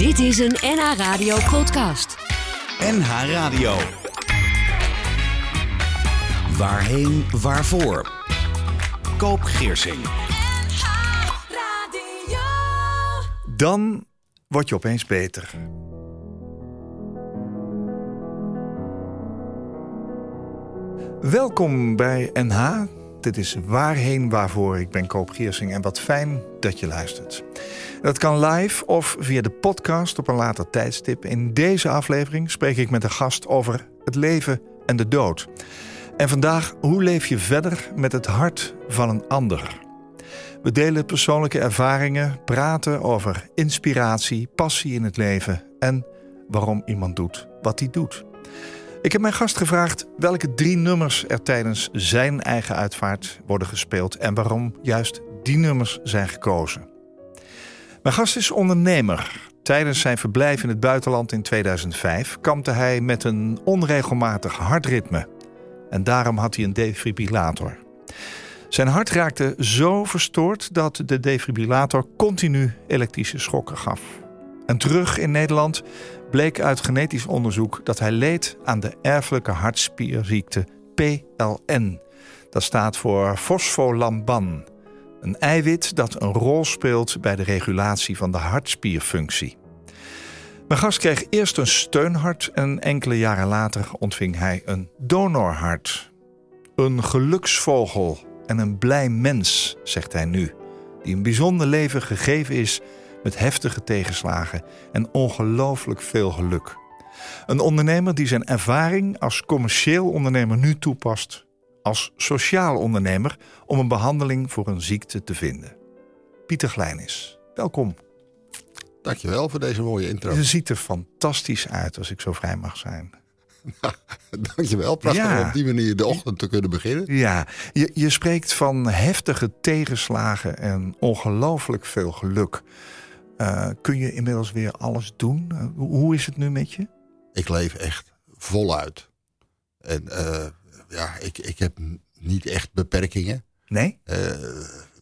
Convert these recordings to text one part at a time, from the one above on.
Dit is een NH Radio podcast. NH Radio. Waarheen, waarvoor? Koop Geersing. Dan word je opeens beter. Welkom bij NH. Dit is Waarheen Waarvoor. Ik ben Koop Giersing en wat fijn dat je luistert. Dat kan live of via de podcast op een later tijdstip. In deze aflevering spreek ik met een gast over het leven en de dood. En vandaag, hoe leef je verder met het hart van een ander? We delen persoonlijke ervaringen, praten over inspiratie, passie in het leven en waarom iemand doet wat hij doet. Ik heb mijn gast gevraagd welke drie nummers er tijdens zijn eigen uitvaart worden gespeeld en waarom juist die nummers zijn gekozen. Mijn gast is ondernemer. Tijdens zijn verblijf in het buitenland in 2005 kampte hij met een onregelmatig hartritme. En daarom had hij een defibrillator. Zijn hart raakte zo verstoord dat de defibrillator continu elektrische schokken gaf. En terug in Nederland bleek uit genetisch onderzoek dat hij leed aan de erfelijke hartspierziekte PLN. Dat staat voor fosfolamban, een eiwit dat een rol speelt bij de regulatie van de hartspierfunctie. Mijn gast kreeg eerst een steunhart en enkele jaren later ontving hij een donorhart. Een geluksvogel en een blij mens, zegt hij nu, die een bijzonder leven gegeven is met heftige tegenslagen en ongelooflijk veel geluk. Een ondernemer die zijn ervaring als commercieel ondernemer nu toepast als sociaal ondernemer om een behandeling voor een ziekte te vinden. Pieter Glijnis, welkom. Dankjewel voor deze mooie intro. Je ziet er fantastisch uit als ik zo vrij mag zijn. Dankjewel, prachtig Ja. om op die manier de ochtend te kunnen beginnen. Ja, je, je spreekt van heftige tegenslagen en ongelooflijk veel geluk. Eh, kun je inmiddels weer alles doen? Eh, hoe- hoe is het nu met je? Ik leef echt voluit. En eh, ja, ik, ik heb niet echt beperkingen. Nee? Eh,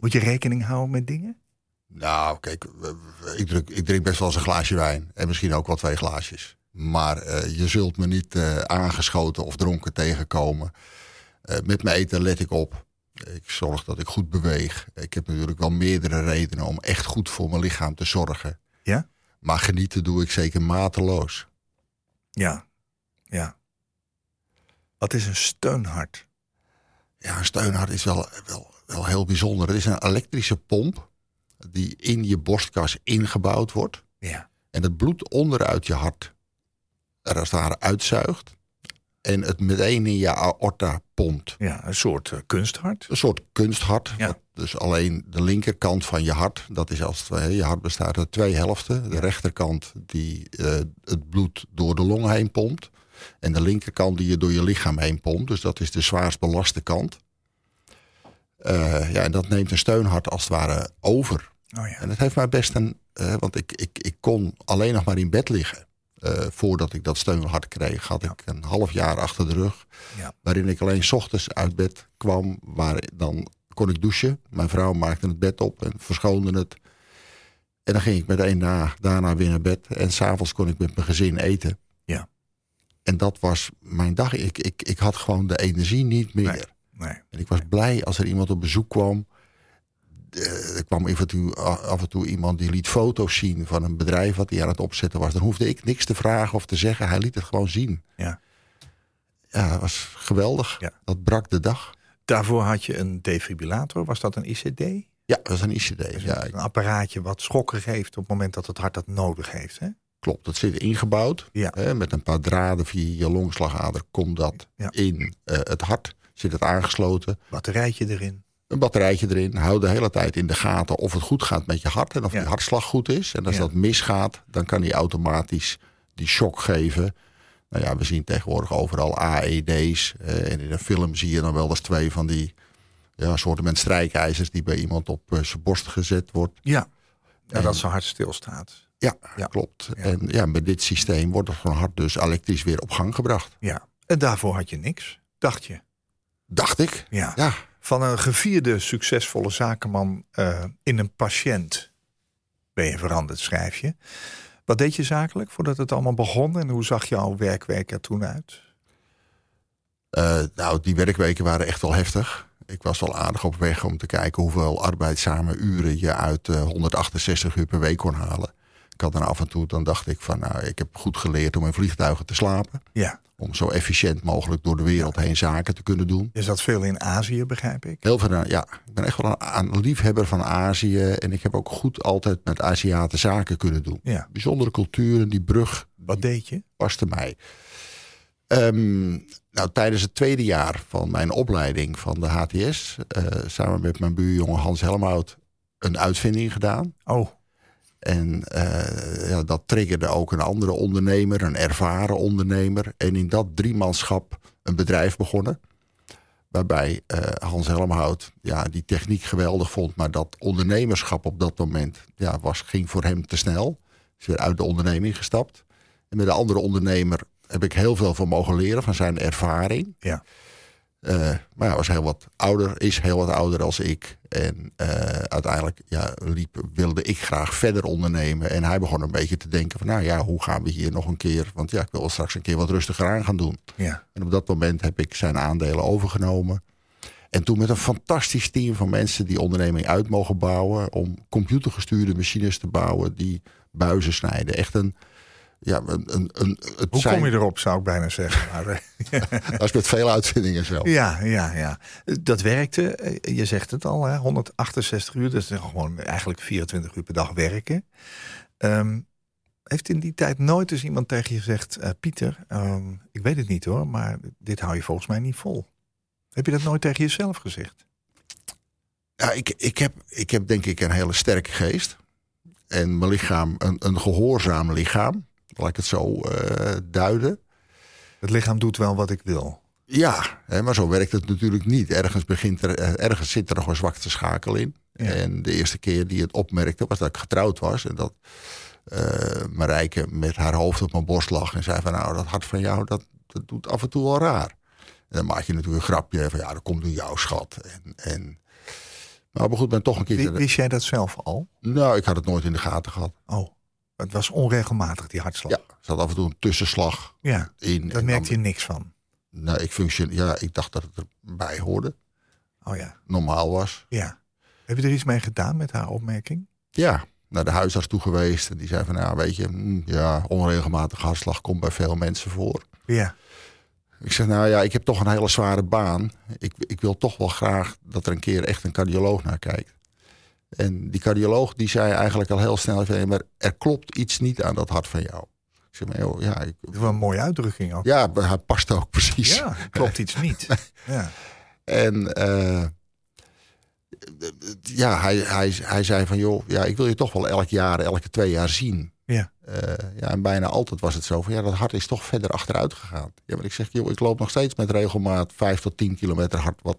Moet je rekening houden met dingen? nou, kijk, ik drink, ik drink best wel eens een glaasje wijn. En misschien ook wel twee glaasjes. Maar eh, je zult me niet eh, aangeschoten of dronken tegenkomen. Met mijn eten let ik op. Ik zorg dat ik goed beweeg. Ik heb natuurlijk wel meerdere redenen om echt goed voor mijn lichaam te zorgen. Ja? Maar genieten doe ik zeker mateloos. Ja. Ja. Wat is een steunhart? Ja, een steunhart is wel, wel, wel heel bijzonder. Het is een elektrische pomp die in je borstkas ingebouwd wordt. Ja. En het bloed onderuit je hart er als het ware uitzuigt. En het meteen in je aorta pompt. Ja, een soort eh, kunsthart. Een soort kunsthart. Ja. Dus alleen de linkerkant van je hart, dat is als het je hart bestaat uit twee helften. De rechterkant die eh, het bloed door de long heen pompt. En de linkerkant die je door je lichaam heen pompt. Dus dat is de zwaarst belaste kant. Eh, ja, en dat neemt een steunhart als het ware over. Oh ja. En het heeft mij best een. eh, want ik, ik, ik kon alleen nog maar in bed liggen. Eh, voordat ik dat steunhart kreeg, had ik een half jaar achter de rug. Ja. Waarin ik alleen 's ochtends uit bed kwam. Waar dan kon ik douchen. Mijn vrouw maakte het bed op en verschoonde het. En dan ging ik meteen na, daarna weer naar bed. En s'avonds kon ik met mijn gezin eten. En dat was mijn dag. Ik, ik, ik had gewoon de energie niet meer. Nee. Nee. En ik was blij als er iemand op bezoek kwam. Er kwam af en, toe, af en toe iemand die liet foto's zien van een bedrijf wat hij aan het opzetten was. Dan hoefde ik niks te vragen of te zeggen. Hij liet het gewoon zien. Ja. Ja, dat was geweldig. Ja. Dat brak de dag. Daarvoor had je een defibrillator. Was dat een ICD? Ja, dat was een ICD. Dus Ja, een apparaatje wat schokken geeft op het moment dat het hart dat nodig heeft. Hè? Klopt. Dat zit ingebouwd. Ja. Hè, met een paar draden via je longslagader komt dat Ja. in eh, het hart. Zit het aangesloten. Batterijtje erin. Een batterijtje erin. Hou de hele tijd in de gaten of het goed gaat met je hart. En of Ja. je hartslag goed is. En als dat misgaat, dan kan hij automatisch die shock geven. Nou ja, we zien tegenwoordig overal AED's. eh, en in een film zie je dan wel eens twee van die ja, soorten met strijkijzers... die bij iemand op eh, zijn borst gezet wordt. Ja. ja En- dat zijn hart stilstaat. Ja, Ja. klopt. Ja. En ja, met dit systeem wordt het van hart dus elektrisch weer op gang gebracht. Ja. En daarvoor had je niks, dacht je. Dacht ik. Ja. Ja, Van een gevierde, succesvolle zakenman eh, in een patiënt ben je veranderd, schrijf je. Wat deed je zakelijk voordat het allemaal begon? En hoe zag jouw werkweek er toen uit? Uh, nou, die werkweken waren echt wel heftig. Ik was wel aardig op weg om te kijken hoeveel arbeidzame uren je uit uh, 168 uur per week kon halen. Ik had dan af en toe, dan dacht ik van, nou, ik heb goed geleerd om in vliegtuigen te slapen. Ja. Om zo efficiënt mogelijk door de wereld heen zaken te kunnen doen. Je zat veel in Azië, begrijp ik? Heel veel, ja. Ik ben echt wel een, een liefhebber van Azië. En ik heb ook goed altijd met Aziaten zaken kunnen doen. Ja. Bijzondere culturen, die brug. Wat deed je? Paste mij. Um, nou, tijdens het tweede jaar van mijn opleiding van de HTS... Uh, samen met mijn buurjongen Hans Helmhout een uitvinding gedaan. Oh. En uh, ja, dat triggerde ook een andere ondernemer, een ervaren ondernemer. En in dat driemanschap een bedrijf begonnen. Waarbij uh, Hans Helmhout ja, die techniek geweldig vond. Maar dat ondernemerschap op dat moment ja, was, ging voor hem te snel. Is weer uit de onderneming gestapt. En met de andere ondernemer heb ik heel veel van mogen leren, van zijn ervaring. Ja. Uh, maar hij was heel wat ouder, is heel wat ouder als ik. En uh, uiteindelijk ja, liep, wilde ik graag verder ondernemen. En hij begon een beetje te denken van, nou ja, hoe gaan we hier nog een keer... want ja, ik wil straks een keer wat rustiger aan gaan doen. Ja. En op dat moment heb ik zijn aandelen overgenomen. En toen met een fantastisch team van mensen die onderneming uit mogen bouwen... om computergestuurde machines te bouwen die buizen snijden. Echt een ja, een, een, het Hoe zijn... kom je erop, zou ik bijna zeggen. Maar, dat is met veel uitvindingen zo. Ja, ja, ja. Dat werkte, je zegt het al, hè, 168 uur. Dat is gewoon eigenlijk 24 uur per dag werken. Um, heeft in die tijd nooit eens iemand tegen je gezegd... Uh, Pieter, um, ik weet het niet hoor, maar dit hou je volgens mij niet vol. Heb je dat nooit tegen jezelf gezegd? Ja, ik, ik, heb, ik heb denk ik een hele sterke geest. En mijn lichaam, een, een gehoorzaam lichaam laat ik het zo uh, duiden. Het lichaam doet wel wat ik wil. Ja, hè, maar zo werkt het natuurlijk niet. Ergens, begint er, ergens zit er nog een zwakte schakel in. Ja. En de eerste keer die het opmerkte was dat ik getrouwd was. En dat uh, Marijke met haar hoofd op mijn borst lag. En zei van nou, dat hart van jou, dat, dat doet af en toe wel raar. En dan maak je natuurlijk een grapje van ja, dat komt door jouw schat. En, en, maar goed, ben toch een keer... Wist jij dat zelf al? Nou, ik had het nooit in de gaten gehad. Oh. Het was onregelmatig, die hartslag. Ja, zat af en toe een tussenslag ja, in. Daar merkte je niks van. Nou, ik, functie, ja, ik dacht dat het erbij hoorde. Oh ja. Normaal was. Ja. Heb je er iets mee gedaan met haar opmerking? Ja, naar de huisarts toe geweest. En die zei van, nou weet je, mm, ja, onregelmatige hartslag komt bij veel mensen voor. Ja. Ik zeg, nou ja, ik heb toch een hele zware baan. Ik, ik wil toch wel graag dat er een keer echt een cardioloog naar kijkt. En die cardioloog die zei eigenlijk al heel snel... maar er klopt iets niet aan dat hart van jou. Ik zeg, maar, joh, ja, ik, Dat is wel een mooie uitdrukking ook. ja, hij past ook precies. Ja, klopt iets niet. Ja. En uh, ja, hij, hij, hij zei van... joh, ja, ik wil je toch wel elk jaar, elke twee jaar zien. Ja. Uh, ja, en bijna altijd was het zo van... ja, dat hart is toch verder achteruit gegaan. Ja, maar ik zeg, joh, ik loop nog steeds met regelmaat... vijf tot tien kilometer hard. Wat,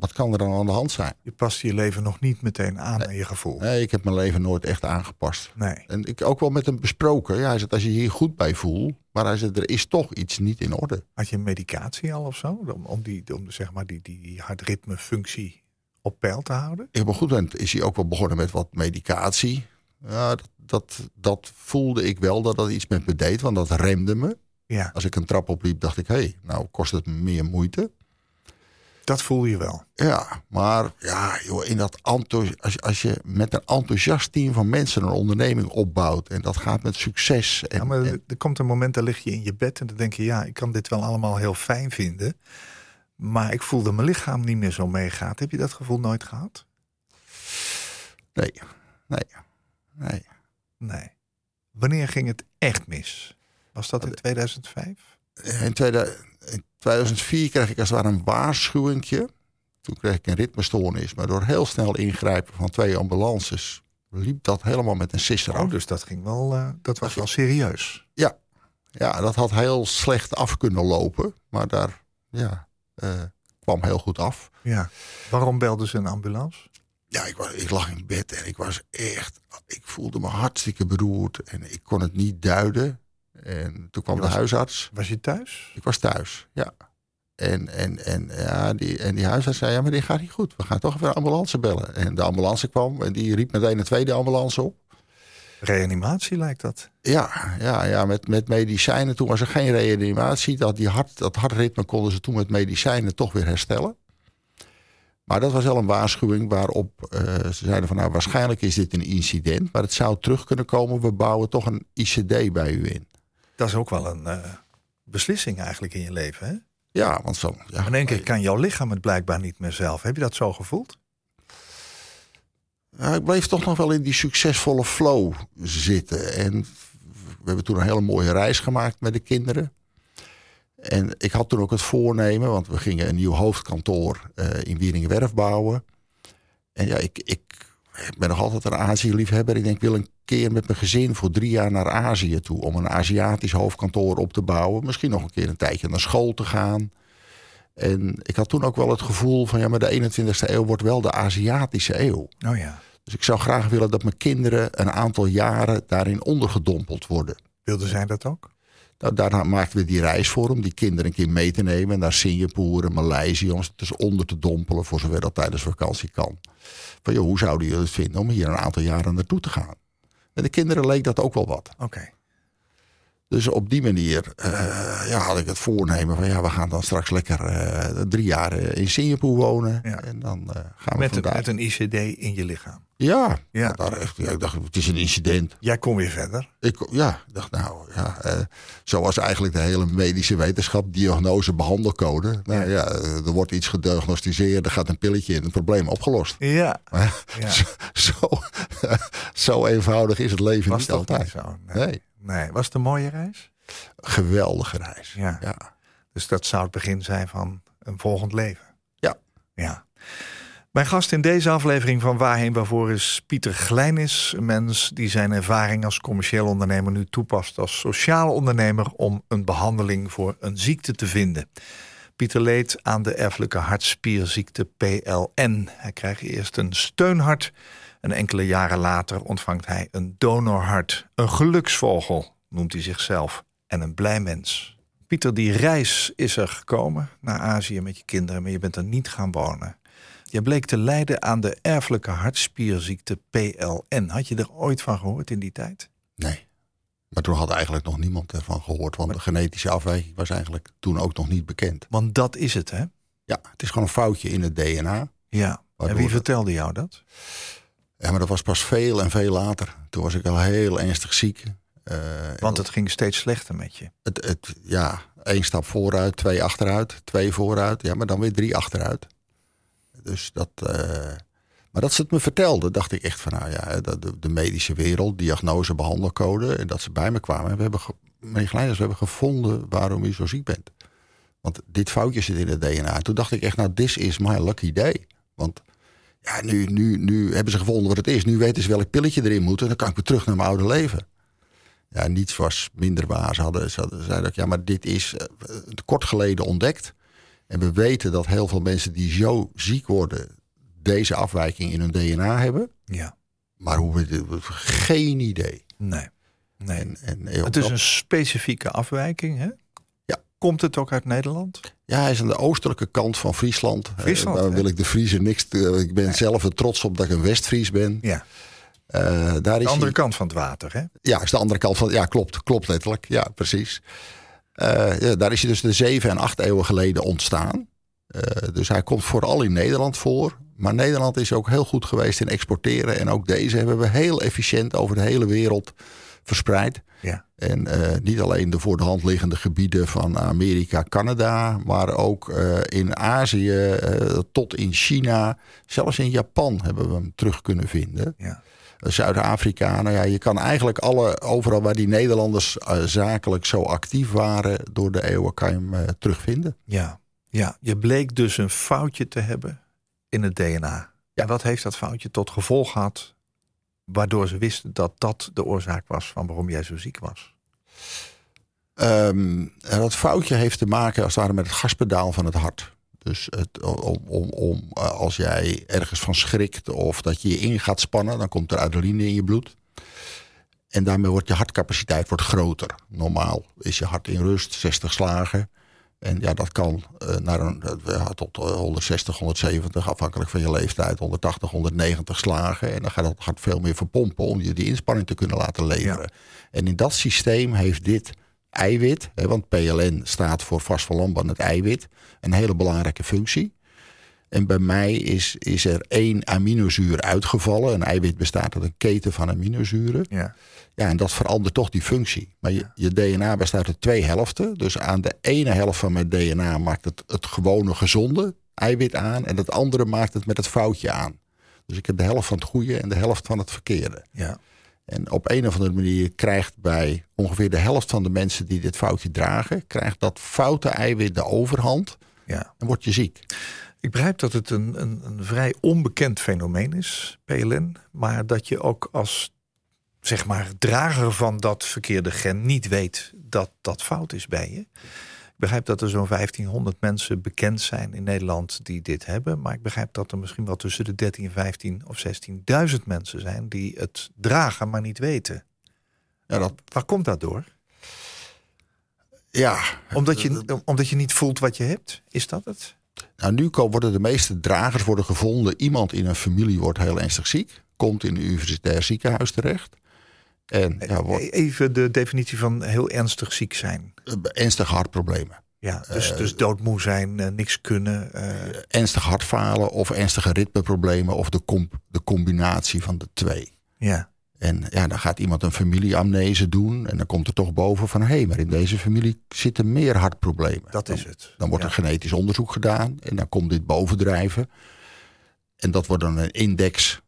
wat kan er dan aan de hand zijn? Je past je leven nog niet meteen aan aan je gevoel. Nee, ik heb mijn leven nooit echt aangepast. Nee. En ik ook wel met hem besproken. Ja, hij zegt, als je hier goed bij voelt... maar hij zegt, er is toch iets niet in orde. Had je medicatie al of zo? Om, om, die, om zeg maar die, die, die hartritmefunctie op peil te houden? Op een goed moment is hij ook wel begonnen met wat medicatie. Ja, dat, dat, dat voelde ik wel dat dat iets met me deed, want dat remde me. Ja. Als ik een trap opliep, dacht ik, hé, hey, nou kost het me meer moeite. Dat voel je wel. Ja, maar ja, joh, in dat als, als je met een enthousiast team van mensen een onderneming opbouwt en dat gaat met succes. En, ja, maar en, er komt een moment, dan lig je in je bed en dan denk je, ja, ik kan dit wel allemaal heel fijn vinden. Maar ik voel dat mijn lichaam niet meer zo meegaat. Heb je dat gevoel nooit gehad? Nee, nee, nee. Nee. Wanneer ging het echt mis? Was dat in 2005? In, 2000, in 2004 kreeg ik als het ware een waarschuwingje. Toen kreeg ik een ritmestoornis. Maar door heel snel ingrijpen van twee ambulances liep dat helemaal met een sisser. Oh, dus dat ging wel, uh, dat was wel serieus. Ja. ja, dat had heel slecht af kunnen lopen. Maar daar ja, uh, kwam heel goed af. Ja. Waarom belden ze een ambulance? Ja, ik, was, ik lag in bed en ik was echt... Ik voelde me hartstikke beroerd en ik kon het niet duiden. En toen kwam de was- huisarts. Was je thuis? Ik was thuis, ja. En, en, en, ja, die, en die huisarts zei, ja, maar dit gaat niet goed. We gaan toch even een ambulance bellen. En de ambulance kwam en die riep meteen een tweede ambulance op. Reanimatie lijkt dat. Ja, ja, ja met, met medicijnen. Toen was er geen reanimatie. Dat, die hart, dat hartritme konden ze toen met medicijnen toch weer herstellen. Maar dat was wel een waarschuwing waarop uh, ze zeiden van nou waarschijnlijk is dit een incident. Maar het zou terug kunnen komen. We bouwen toch een ICD bij u in. Dat is ook wel een uh, beslissing eigenlijk in je leven hè? Ja, want zo. Ja. In één keer kan jouw lichaam het blijkbaar niet meer zelf. Heb je dat zo gevoeld? Ja, ik bleef toch nog wel in die succesvolle flow zitten. En we hebben toen een hele mooie reis gemaakt met de kinderen. En ik had toen ook het voornemen, want we gingen een nieuw hoofdkantoor uh, in Wieringenwerf bouwen. En ja, ik, ik ben nog altijd een Azië-liefhebber. Ik denk, ik wil een keer met mijn gezin voor drie jaar naar Azië toe. Om een Aziatisch hoofdkantoor op te bouwen. Misschien nog een keer een tijdje naar school te gaan. En ik had toen ook wel het gevoel van, ja, maar de 21ste eeuw wordt wel de Aziatische eeuw. Oh ja. Dus ik zou graag willen dat mijn kinderen een aantal jaren daarin ondergedompeld worden. Wilden zij dat ook? Daarna maakten we die reis voor om die kinderen een keer mee te nemen naar Singapore en Maleisië. Om ze dus onder te dompelen voor zover dat tijdens vakantie kan. Van joh, hoe zouden jullie het vinden om hier een aantal jaren naartoe te gaan? En de kinderen leek dat ook wel wat. Oké. Dus op die manier uh, ja, had ik het voornemen van ja, we gaan dan straks lekker uh, drie jaar in Singapore wonen. Ja. En dan uh, gaan we Met, een, met een ICD in je lichaam. Ja, Ja. Daar, echt- ja, ik dacht het is een incident. Jij kon weer verder. Ik, ja, ik dacht nou, ja, eh, zoals eigenlijk de hele medische wetenschap, diagnose, behandelcode. Nou ja, eh, er wordt iets gediagnosticeerd, er gaat een pilletje in, het probleem opgelost. Ja. Zo, zo, zo eenvoudig is het leven Was niet altijd. niet zo? Nee. Nee, nee. Was het een mooie reis? geweldige reis. Ja. ja. Dus dat zou het begin zijn van een volgend leven. Ja. Ja. Mijn gast in deze aflevering van Waarheen Waarvoor is Pieter Glijnis. Een mens die zijn ervaring als commercieel ondernemer nu toepast als sociaal ondernemer om een behandeling voor een ziekte te vinden. Pieter leed aan de erfelijke hartspierziekte PLN. Hij krijgt eerst een steunhart en enkele jaren later ontvangt hij een donorhart. Een geluksvogel noemt hij zichzelf en een blij mens. Pieter, die reis is er gekomen naar Azië met je kinderen, maar je bent er niet gaan wonen. Je bleek te lijden aan de erfelijke hartspierziekte PLN. Had je er ooit van gehoord in die tijd? Nee. Maar toen had eigenlijk nog niemand ervan gehoord, want de genetische afwijking was eigenlijk toen ook nog niet bekend. Want dat is het, hè? Ja, het is gewoon een foutje in het DNA. Ja. En wie vertelde jou dat? Ja, maar dat was pas veel en veel later. Toen was ik al heel ernstig ziek. Eh, Want het ging steeds slechter met je. het, het, ja, één stap vooruit, twee achteruit, twee vooruit. Ja, maar dan weer drie achteruit. Dus dat... eh, maar dat ze het me vertelde, dacht ik echt van... Nou ja, de, medische wereld, diagnose, behandelcode... en dat ze bij me kwamen. En we hebben, meneer we hebben gevonden waarom u zo ziek bent. Want dit foutje zit in het DNA. En toen dacht ik echt, nou, this is my lucky day. Want ja, nu, nu, nu hebben ze gevonden wat het is. Nu weten ze welk pilletje erin moet. En dan kan ik weer terug naar mijn oude leven. Ja, niets was minder waar. Ze, hadden, ze zeiden ook, ja, maar dit is eh, kort geleden ontdekt. En we weten dat heel veel mensen die zo ziek worden... deze afwijking in hun DNA hebben. Ja. Maar hoe we geen idee. Nee. Nee. En, en, eh, Het is een specifieke afwijking, hè? Ja. Komt het ook uit Nederland? Ja, hij is aan de oostelijke kant van Friesland. Eh, Friesland, daar wil ik de Friesen niks... te- ik ben zelf er trots op dat ik een Westfries ben. Ja. Eh, daar is De andere hij- kant van het water, hè? Ja, is de andere kant van. Ja, klopt. Klopt letterlijk. Ja, precies. Ja, daar is hij dus de zeven en acht eeuwen geleden ontstaan. Dus hij komt vooral in Nederland voor. Maar Nederland is ook heel goed geweest in exporteren. En ook deze hebben we heel efficiënt over de hele wereld verspreid. Ja. En eh, niet alleen de voor de hand liggende gebieden van Amerika, Canada, maar ook eh, in Azië eh, tot in China. Zelfs in Japan hebben we hem terug kunnen vinden. Ja. Zuid-Afrika. Nou ja, je kan eigenlijk alle, overal waar die Nederlanders zakelijk zo actief waren door de eeuwen, kan je hem terugvinden. Ja. Ja. Je bleek dus een foutje te hebben in het DNA. Ja. En wat heeft dat foutje tot gevolg gehad? Waardoor ze wisten dat dat de oorzaak was van waarom jij zo ziek was. Ehm, en dat foutje heeft te maken als het ware met het gaspedaal van het hart. Dus het, om, om, om, eh, als jij ergens van schrikt of dat je je in gaat spannen, dan komt er adrenaline in je bloed. En daarmee wordt je hartcapaciteit wordt groter. Normaal is je hart in rust, 60 slagen. En ja, dat kan uh, naar een, uh, tot 160, 170, afhankelijk van je leeftijd, 180, 190 slagen. En dan gaat het hart veel meer verpompen om je die inspanning te kunnen laten leveren. En in dat systeem heeft dit eiwit, hè, want PLN staat voor het eiwit, een hele belangrijke functie. En bij mij is, is er één aminozuur uitgevallen. Een eiwit bestaat uit een keten van aminozuren. Ja. Ja, en dat verandert toch die functie. Maar je, je DNA bestaat uit twee helften. Dus aan de ene helft van mijn DNA maakt het het gewone gezonde eiwit aan. En het andere maakt het met het foutje aan. Dus ik heb de helft van het goede en de helft van het verkeerde. Ja. En op een of andere manier krijgt bij ongeveer de helft van de mensen die dit foutje dragen, krijgt dat foute eiwit de overhand ja. en word je ziek. Ik begrijp dat het een, een, een vrij onbekend fenomeen is, PLN, maar dat je ook als zeg maar drager van dat verkeerde gen niet weet dat dat fout is bij je. Ik begrijp dat er zo'n 1500 mensen bekend zijn in Nederland die dit hebben. Maar ik begrijp dat er misschien wel tussen de 13, 15 of 16.000 mensen zijn die het dragen, maar niet weten. Ja, dat... Waar komt dat door? Ja. Omdat je, omdat je niet voelt wat je hebt? Is dat het? Nou, nu worden de meeste dragers worden gevonden. Iemand in een familie wordt heel ernstig ziek. Komt in een universitair ziekenhuis terecht. En, ja, wordt... E-, even de definitie van heel ernstig ziek zijn. Eh, ernstige hartproblemen. Ja, dus, uh, dus doodmoe zijn, niks kunnen. Ernstig hartfalen of ernstige ritmeproblemen of de, de combinatie van de twee. Ja. En ja, dan gaat iemand een familieamnese doen. En dan komt er toch boven van... hé, hey, maar in deze familie zitten meer hartproblemen. Dat is het. Dan wordt er genetisch onderzoek gedaan. En dan komt dit bovendrijven. En dat wordt dan een index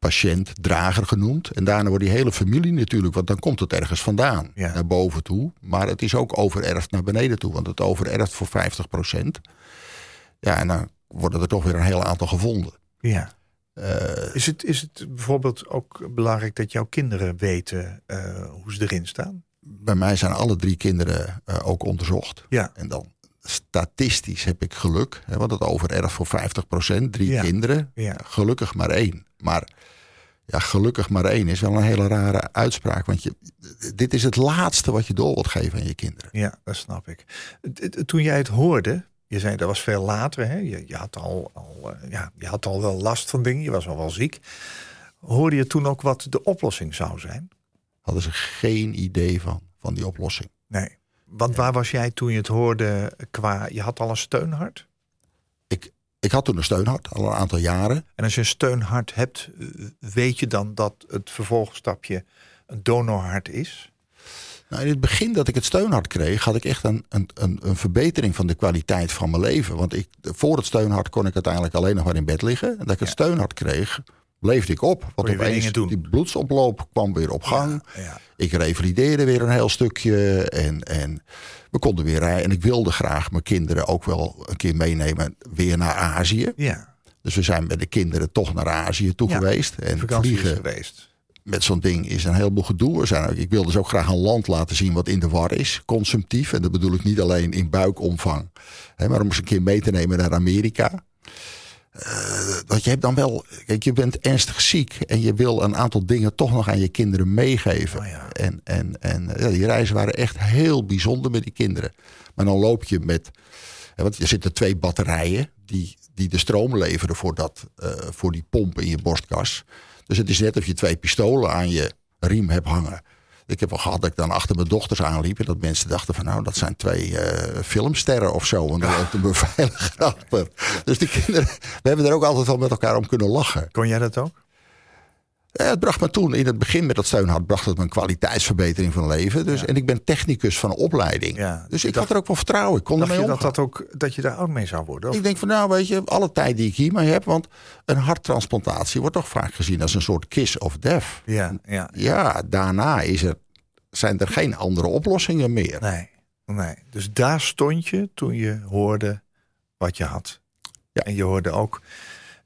patiënt, drager genoemd. En daarna wordt die hele familie natuurlijk, want dan komt het ergens vandaan naar boven toe. Maar het is ook overerfd naar beneden toe, want het overerft voor 50% Ja, en dan worden er toch weer een heel aantal gevonden. Ja. Uh, is, het, is het bijvoorbeeld ook belangrijk dat jouw kinderen weten uh, hoe ze erin staan? Bij mij zijn alle drie kinderen uh, ook onderzocht. Ja. En dan statistisch heb ik geluk, hè, want het overerft voor 50% Drie ja. kinderen, ja. gelukkig maar één. Maar ja, gelukkig maar één is wel een hele rare uitspraak. Want je, dit is het laatste wat je door wilt geven aan je kinderen. Ja, dat snap ik. Toen jij het hoorde, je zei dat was veel later, hè? Je, je, had al, al, eh, ja, je had al wel last van dingen, je was al wel ziek. Hoorde je toen ook wat de oplossing zou zijn? Hadden ze geen idee van, van die oplossing. Nee. Want waar was jij toen je het hoorde qua, je had al een steunhart? Ik, had toen een steunhart, al een aantal jaren. En als je een steunhart hebt, weet je dan dat het vervolgstapje een donorhart is? Nou, in het begin dat ik het steunhart kreeg, had ik echt een, een, een, verbetering van de kwaliteit van mijn leven. Want ik, voor het steunhart kon ik uiteindelijk alleen nog maar in bed liggen. En dat ik het steunhart kreeg, leefde ik op. Want opeens die bloedsoploop kwam weer op gang. Ja, Ik revalideerde weer een heel stukje. En, en we konden weer rijden. En ik wilde graag mijn kinderen ook wel een keer meenemen weer naar Azië. Ja. Dus we zijn met de kinderen toch naar Azië toe geweest. En vliegen geweest. met zo'n ding is een heleboel gedoe. zijn, ik wilde dus ook graag een land laten zien wat in de war is. Consumptief. En dat bedoel ik niet alleen in buikomvang. Hè, maar om eens een keer mee te nemen naar Amerika. Uh, want je hebt dan wel, kijk, je bent ernstig ziek en je wil een aantal dingen toch nog aan je kinderen meegeven. Oh ja. En, en, en ja, die reizen waren echt heel bijzonder met die kinderen. Maar dan loop je met, want er zitten twee batterijen die, die de stroom leveren voor, dat, uh, voor die pomp in je borstkas. Dus het is net of je twee pistolen aan je riem hebt hangen. Ik heb al gehad dat ik dan achter mijn dochters aanliep. En dat mensen dachten van nou, dat zijn twee uh, filmsterren of zo. En dan loopt een beveiliger achter. Dus die kinderen, we hebben er ook altijd wel met elkaar om kunnen lachen. Kon jij dat ook? Ja, het bracht me toen, in het begin met dat steunhart, bracht het me een kwaliteitsverbetering van leven. Dus, En ik ben technicus van opleiding. Ja, dus ik had er ook wel vertrouwen. Ik kon dacht ermee je dat, dat, ook, dat je daar oud mee zou worden? Of? Ik denk van nou, weet je, alle tijd die ik hiermee heb. Want een harttransplantatie wordt toch vaak gezien als een soort kiss of death. Ja, ja. ja daarna is er, zijn er geen andere oplossingen meer. Nee, nee. Dus daar stond je toen je hoorde wat je had. Ja. En je hoorde ook,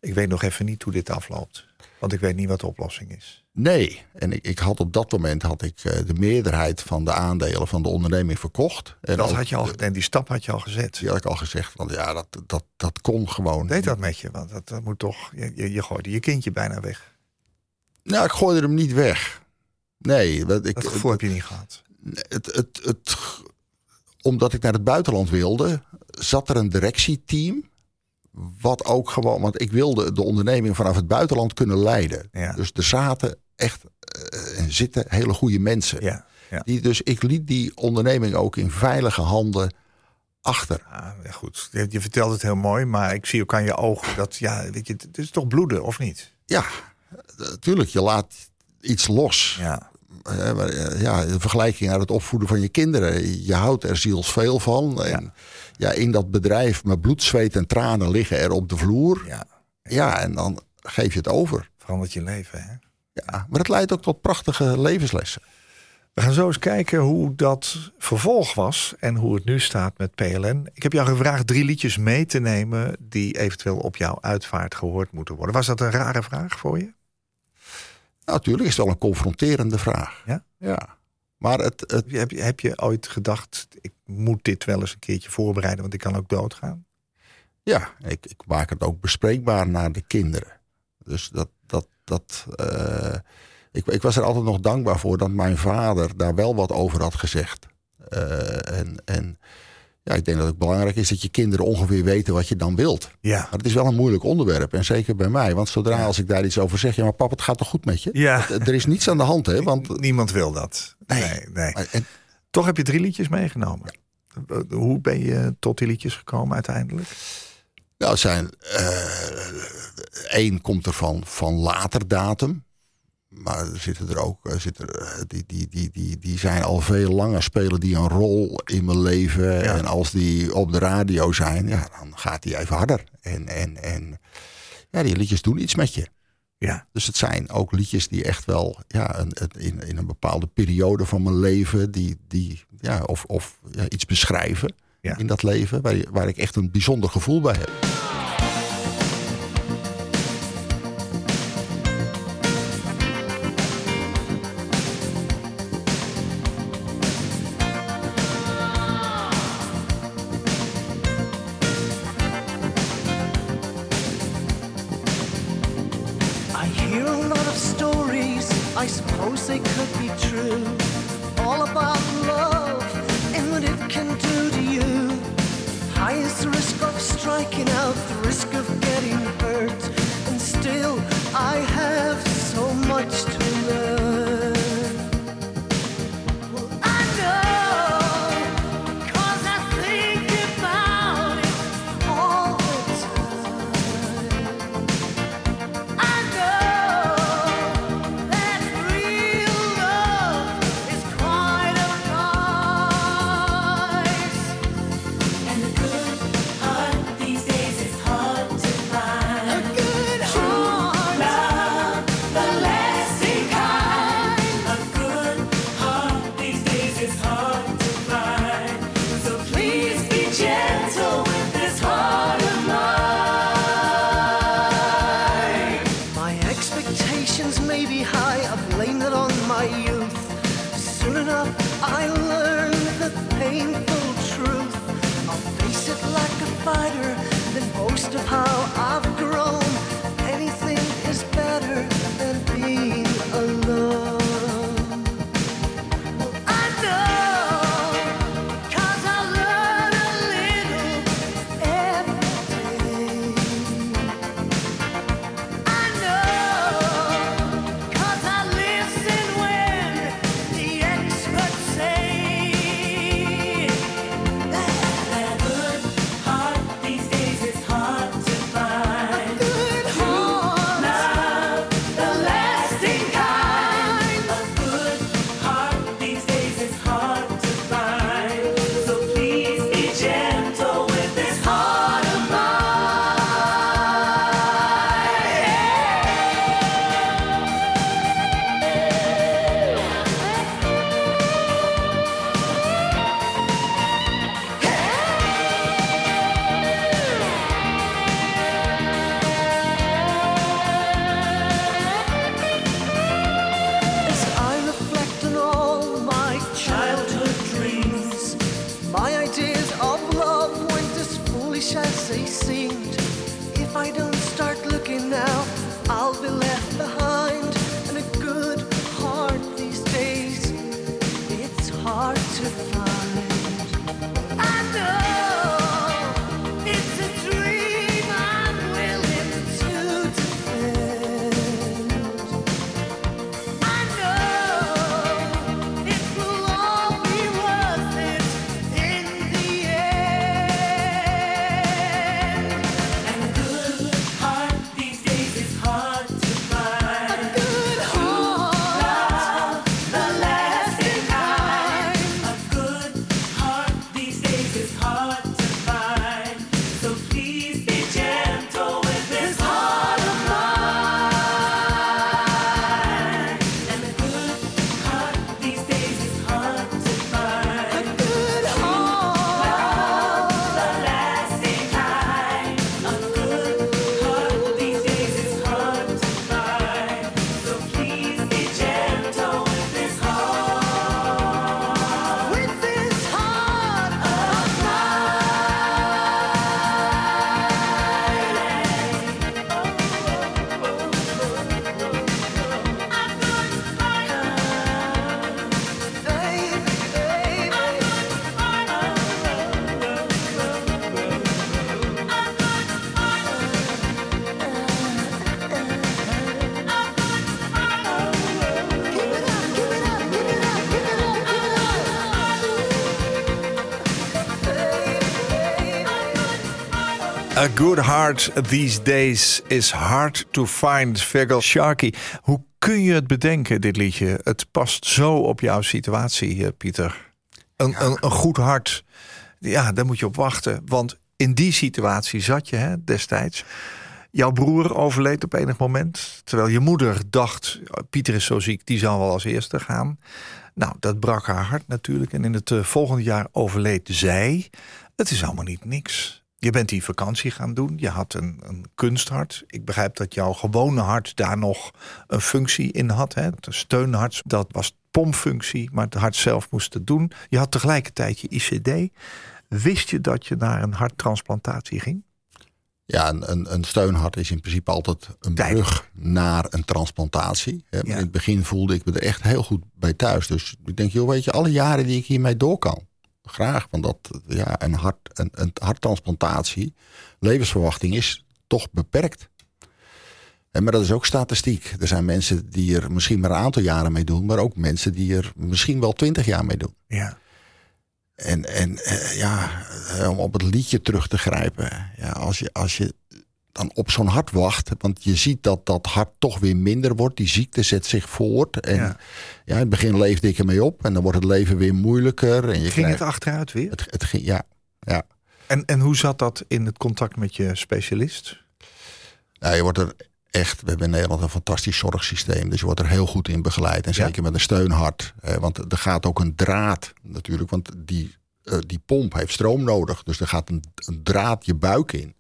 ik weet nog even niet hoe dit afloopt. Want ik weet niet wat de oplossing is. Nee, en ik, ik had op dat moment had ik eh, de meerderheid van de aandelen van de onderneming verkocht. En dat had je al, en die stap had je al gezet. Die had ik al gezegd, want ja, dat, dat, dat kon gewoon. Deed dat met je? Want dat, dat moet toch, je, je, je gooide je kindje bijna weg. Nou, ik gooide hem niet weg. Nee. Wat ik, dat gevoel heb je niet gehad. Het, het, het, omdat ik naar het buitenland wilde, zat er een directieteam. Wat ook gewoon, want ik wilde de onderneming vanaf het buitenland kunnen leiden. Ja. Dus er zaten echt eh, en zitten hele goede mensen. Ja, ja. Die, dus ik liet die onderneming ook in veilige handen achter. Ah, ja, goed. Je, je vertelt het heel mooi, maar ik zie ook aan je ogen dat, ja, weet je, het is toch bloeden, of niet? Ja, natuurlijk. Je laat iets los. Ja, Eh, eh, ja, in vergelijking naar het opvoeden van je kinderen. Je houdt er zielsveel van. En ja. in dat bedrijf, met bloed, zweet en tranen liggen er op de vloer. ja. Ja, en dan geef je het over. Verandert je leven, hè? Ja, maar het leidt ook tot prachtige levenslessen. We gaan zo eens kijken hoe dat vervolg was en hoe het nu staat met PLN. Ik heb jou gevraagd drie liedjes mee te nemen die eventueel op jouw uitvaart gehoord moeten worden. Was dat een rare vraag voor je? Nou, natuurlijk is het wel een confronterende vraag. Ja? Ja. Maar het, het, Heb je, heb je, ooit gedacht, ik moet dit wel eens een keertje voorbereiden, want ik kan ook doodgaan? ja, ik, ik maak het ook bespreekbaar naar de kinderen. Dus dat, dat, dat, eh, ik, ik was er altijd nog dankbaar voor dat mijn vader daar wel wat over had gezegd. Eh, en, en ja, ik denk dat het belangrijk is dat je kinderen ongeveer weten wat je dan wilt. Ja. Maar het is wel een moeilijk onderwerp. En zeker bij mij. Want zodra als ik daar iets over zeg. Ja, maar pap, het gaat toch goed met je? Ja. Het- Er is niets aan de hand, hè? Want Niemand wil dat. Nee. nee. nee. maar- en, Toch heb je drie liedjes meegenomen. Hoe ben je tot die liedjes gekomen uiteindelijk? nou, zijn. Eén komt er van, van later datum. Maar er zitten er ook. er Zitten, er, eh, die, die, die, die, die zijn al veel langer. Spelen die een rol in mijn leven. En als die op de radio zijn. Ja, dan gaat die even harder. En, en, en ja, die liedjes doen iets met je. Ja. Dus het zijn ook liedjes die echt wel ja, een, een- in, in een bepaalde periode van mijn leven, die, die, ja, of, of ja, iets beschrijven Ja. in dat leven, waar, waar ik echt een bijzonder gevoel bij heb. A good heart these days is hard to find. Virgil Sharkey. Hoe kun je het bedenken, dit liedje? Het past zo op jouw situatie, eh, Pieter. Een, een, een goed hart, ja, daar moet je op wachten. Want in die situatie zat je hè, destijds. Jouw broer overleed op enig moment. Terwijl je moeder dacht, Pieter is zo ziek, die zal wel als eerste gaan. Nou, dat brak haar hart natuurlijk. En in het eh, volgende jaar overleed zij. Het is allemaal niet niks. Je bent die vakantie gaan doen. Je had een, een kunsthart. Ik begrijp dat jouw gewone hart daar nog een functie in had. Hè? Het steunhart, dat was pompfunctie. Maar het hart zelf moest het doen. Je had tegelijkertijd je ICD. Wist je dat je naar een harttransplantatie ging? Ja, een, een, een steunhart is in principe altijd een brug naar een transplantatie. Ja. In het begin voelde ik me er echt heel goed bij thuis. Dus ik denk, joh, weet je, alle jaren die ik hiermee door kan. Graag, want dat, ja, een, hart, een, een harttransplantatie, levensverwachting is toch beperkt. En, maar dat is ook statistiek. Er zijn mensen die er misschien maar een aantal jaren mee doen, maar ook mensen die er misschien wel twintig jaar mee doen. Ja. En, en eh, ja, om op het liedje terug te grijpen. Ja, als, je, als je dan op zo'n hart wacht, want je ziet dat dat hart toch weer minder wordt. Die ziekte zet zich voort. En Ja. ja. in het begin leefde ik ermee op. En dan wordt het leven weer moeilijker. En je Ging het krijgt- achteruit weer? het, het ging, ja, ja. En, en hoe zat dat in het contact met je specialist? Nou, je wordt er echt, we hebben in Nederland een fantastisch zorgsysteem. Dus je wordt er heel goed in begeleid. En Ja. zeker met een steunhart. Hè, want er gaat ook een draad natuurlijk. Want die, eh, die pomp heeft stroom nodig. Dus er gaat een, een draad je buik in.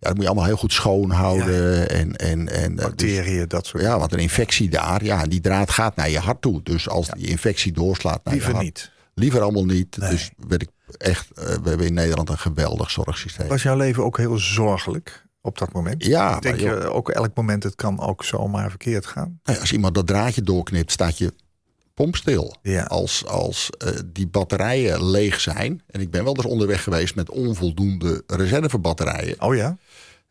Ja, dat moet je allemaal heel goed schoonhouden. En, en, en, eh, dus- Bacteriën, dat soort ja, want een infectie daar, ja, die draad gaat naar je hart toe. Dus als die infectie doorslaat naar Liever je hart. niet. Liever allemaal niet. Nee. Dus werd ik echt, eh, we hebben in Nederland een geweldig zorgsysteem. Was jouw leven ook heel zorgelijk op dat moment? Ja, Denk maar joh, je ook elk moment, het kan ook zomaar verkeerd gaan? nou ja, als iemand dat draadje doorknipt, staat je pomp stil. Ja. Als, als eh, die batterijen leeg zijn. En ik ben wel eens onderweg geweest met onvoldoende reservebatterijen. Oh ja?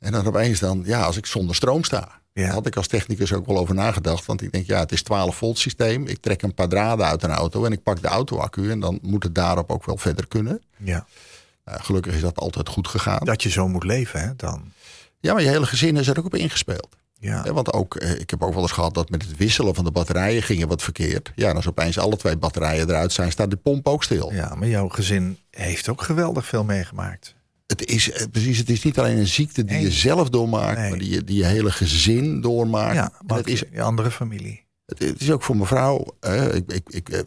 En dan opeens dan, ja, als ik zonder stroom sta. Ja. Daar had ik als technicus ook wel over nagedacht. Want ik denk, ja, het is 12 volt systeem. Ik trek een paar draden uit een auto en ik pak de auto-accu. En dan moet het daarop ook wel verder kunnen. Ja. Nou, gelukkig is dat altijd goed gegaan. Dat je zo moet leven, hè, dan. Ja, maar je hele gezin is er ook op ingespeeld. Ja. Want ook, eh, ik heb ook wel eens gehad dat met het wisselen van de batterijen ging er wat verkeerd. Ja, en als opeens alle twee batterijen eruit zijn, staat de pomp ook stil. ja, maar jouw gezin heeft ook geweldig veel meegemaakt. Het is eh, precies, het is niet alleen een ziekte die Nee. je zelf doormaakt, Nee. maar die je, die je hele gezin doormaakt. Ja, maar het is je andere familie. Het, het is ook voor mijn vrouw. ik, ik, ik, eh,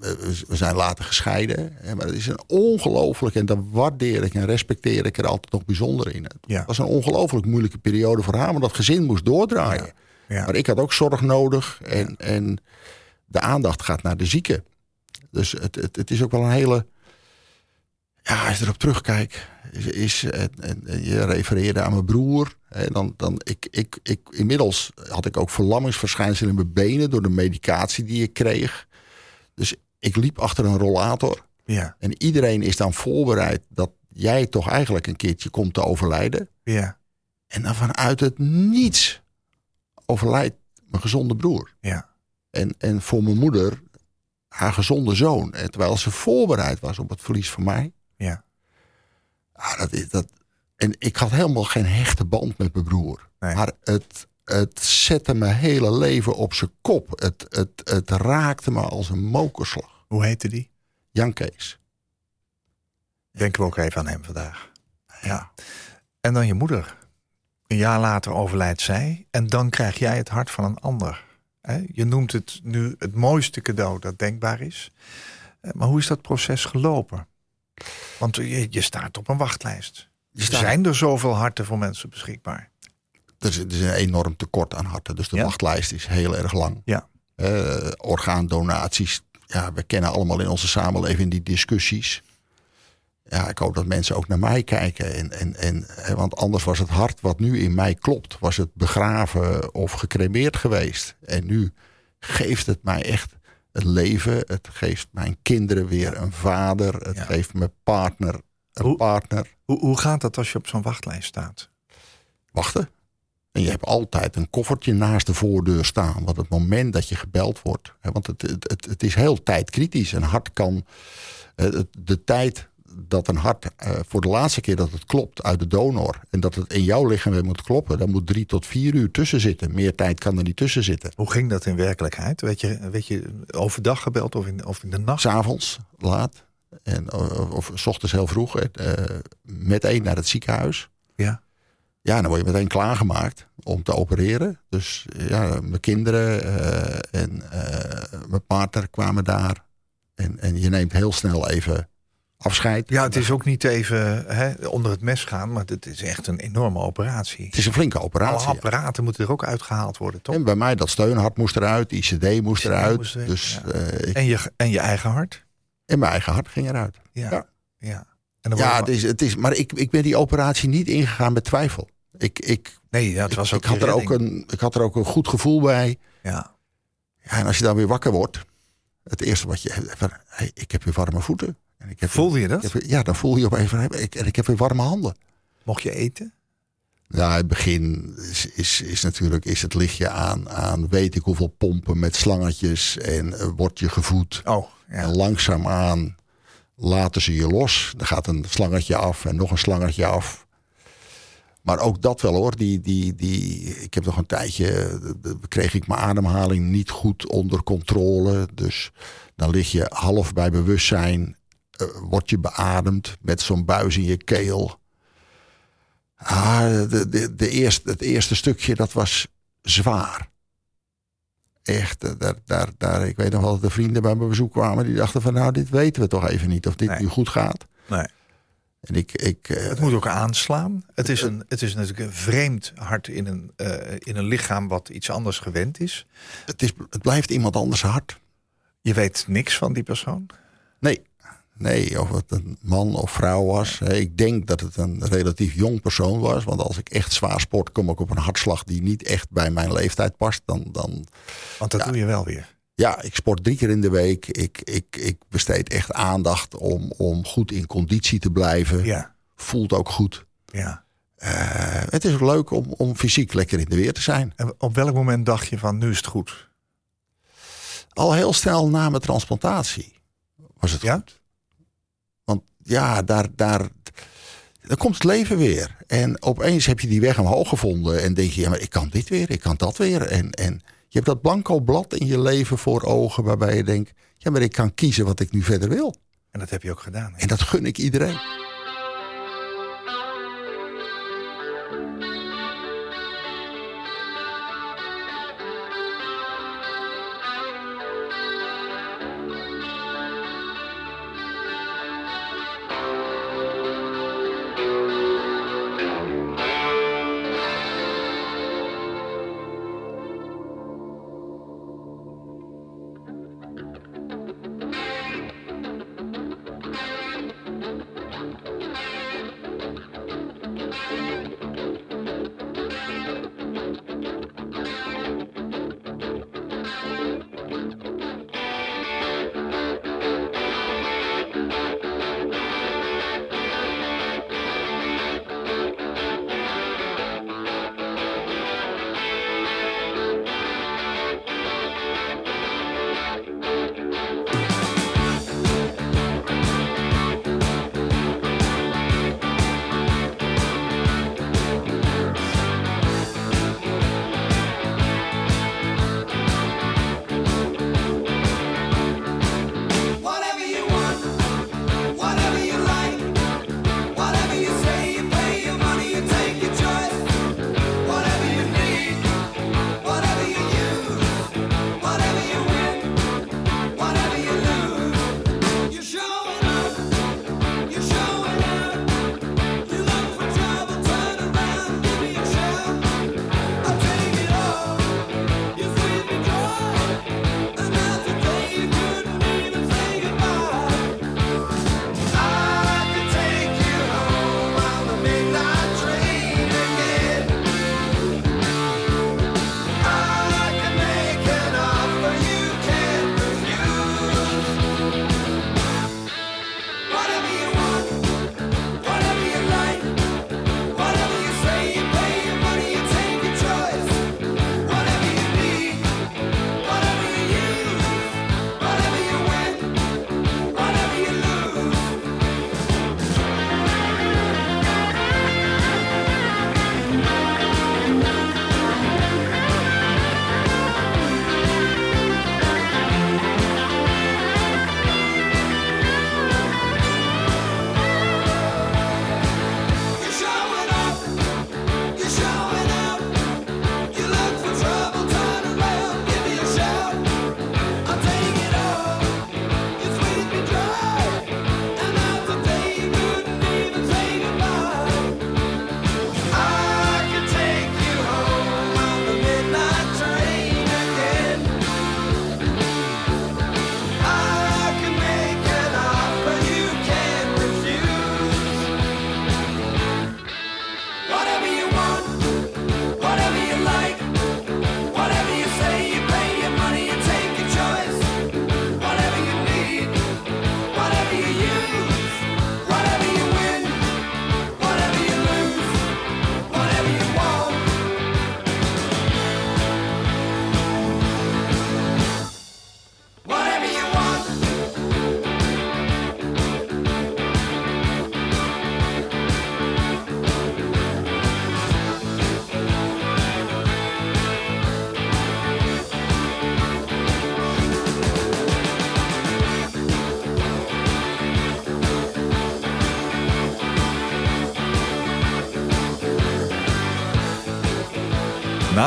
we zijn later gescheiden. hè, Maar het is een ongelooflijk. En daar waardeer ik en respecteer ik er altijd nog bijzonder in. Het Ja. was een ongelooflijk moeilijke periode voor haar. Maar dat gezin moest doordraaien. Ja. Maar ik had ook zorg nodig. En, en de aandacht gaat naar de zieke. Dus het, het, het is ook wel een hele. Ja, als je erop terugkijkt. Is, is, en, en- en je refereerde aan mijn broer. En dan, dan ik, ik, ik, inmiddels had ik ook verlammingsverschijnselen in mijn benen. door de medicatie die ik kreeg. Dus ik liep achter een rollator. Ja, En iedereen is dan voorbereid dat jij toch eigenlijk een keertje komt te overlijden. ja, En dan vanuit het niets overlijdt mijn gezonde broer. ja. En, en voor mijn moeder haar gezonde zoon. En terwijl ze voorbereid was op het verlies van mij. Ja. Ah, dat is, dat, en ik had helemaal geen hechte band met mijn broer. Nee. Maar het, het zette mijn hele leven op zijn kop. Het, het, het raakte me als een mokerslag. Hoe heette die? Jan Kees. Denken we ook even aan hem vandaag. Ja. En dan je moeder. Een jaar later overlijdt zij. En dan krijg jij het hart van een ander. Je noemt het nu het mooiste cadeau dat denkbaar is. Eh, Maar hoe is dat proces gelopen? Want je, je staat op een wachtlijst. Er staat- zijn er zoveel harten voor mensen beschikbaar. Er is, er is een enorm tekort aan harten. Dus de Ja. wachtlijst is heel erg lang. Ja. Eh, orgaandonaties. Ja, we kennen allemaal in onze samenleving die discussies. Ja, ik hoop dat mensen ook naar mij kijken. En, en, en, want anders was het hart wat nu in mij klopt, was het begraven of gecremeerd geweest. En nu geeft het mij echt het leven. Het geeft mijn kinderen weer een vader. Het Ja. geeft mijn partner een Hoe- partner. Hoe, hoe gaat dat als je op zo'n wachtlijst staat? wachten. En je hebt altijd een koffertje naast de voordeur staan. Want het moment dat je gebeld wordt. Hè, want het, het, het, het is heel tijdkritisch. Een hart kan. De tijd dat een hart eh, voor de laatste keer dat het klopt uit de donor. En dat het in jouw lichaam weer moet kloppen. Dan moet drie tot vier uur tussen zitten. Meer tijd kan er niet tussen zitten. Hoe ging dat in werkelijkheid? Weet je, weet je overdag gebeld of in, of in de nacht? S'avonds laat. En, of, of s ochtends heel vroeg. eh, meteen naar het ziekenhuis. Ja. Ja, dan word je meteen klaargemaakt om te opereren. Dus ja, mijn kinderen eh, en eh, mijn partner kwamen daar. En, en je neemt heel snel even afscheid. Ja, het is ook niet even hè, onder het mes gaan, maar het is echt een enorme operatie. Het is een flinke Alle operatie. ja. apparaten moeten er ook uitgehaald worden, toch? En bij mij dat steunhart moest eruit, ICD moest ICD eruit. moest weg, dus ja. eh, ik, En je, en je eigen hart? en mijn eigen hart ging eruit. Ja. Ja. ja. En dan Ja, het is, het is, maar ik, ik ben die operatie niet ingegaan met twijfel. Ik, ik, nee, ja, het was ook ik, had er ook een, ik had er ook een goed gevoel bij. Ja. Ja, en als je dan weer wakker wordt, het eerste wat je ik heb weer warme voeten. En ik heb Voelde je dat? heb ja, dan voel je op even, ik, en ik heb weer warme handen. Mocht je eten? Nou, het begin is, is, is natuurlijk is het lichtje aan, aan weet ik hoeveel pompen met slangetjes en eh, word je gevoed. Oh, ja. En langzaamaan laten ze je los. Dan gaat een slangetje af en nog een slangetje af. Maar ook dat wel hoor. Die, die, die, ik heb nog een tijdje, de- de- kreeg ik mijn ademhaling niet goed onder controle. Dus dan lig je half bij bewustzijn. Eh, word je beademd met zo'n buis in je keel. Ah, de, de, de eerste, het eerste stukje, dat was zwaar. Echt, eh, daar, daar, daar, ik weet nog wel dat de vrienden bij mijn bezoek kwamen. Die dachten van, nou, dit weten we toch even niet. Of dit Nee. nu goed gaat. Nee. En ik, ik, eh, Het moet ook aanslaan. Het is, een, het is natuurlijk een vreemd hart in een, in een lichaam wat iets anders gewend is. het, is, het blijft iemand anders hart. Je weet niks van die persoon. Nee. Nee, of het een man of vrouw was. Ik denk dat het een relatief jong persoon was. Want als ik echt zwaar sport, kom ik op een hartslag die niet echt bij mijn leeftijd past. Dan, dan Want dat Ja. doe je wel weer. ja, ik sport drie keer in de week. Ik, ik, ik besteed echt aandacht om, om goed in conditie te blijven. Ja, Voelt ook goed. ja. Eh, het is ook leuk om, om fysiek lekker in de weer te zijn. En op welk moment dacht je van nu is het goed? Al heel snel na mijn transplantatie was het Ja? goed. Ja, daar, daar, dan komt het leven weer. En opeens heb je die weg omhoog gevonden. En denk je, ja, maar ik kan dit weer, ik kan dat weer. En, en je hebt dat blanco blad in je leven voor ogen. Waarbij je denkt, ja, maar ik kan kiezen wat ik nu verder wil. En dat heb je ook gedaan. hè? En dat gun ik iedereen.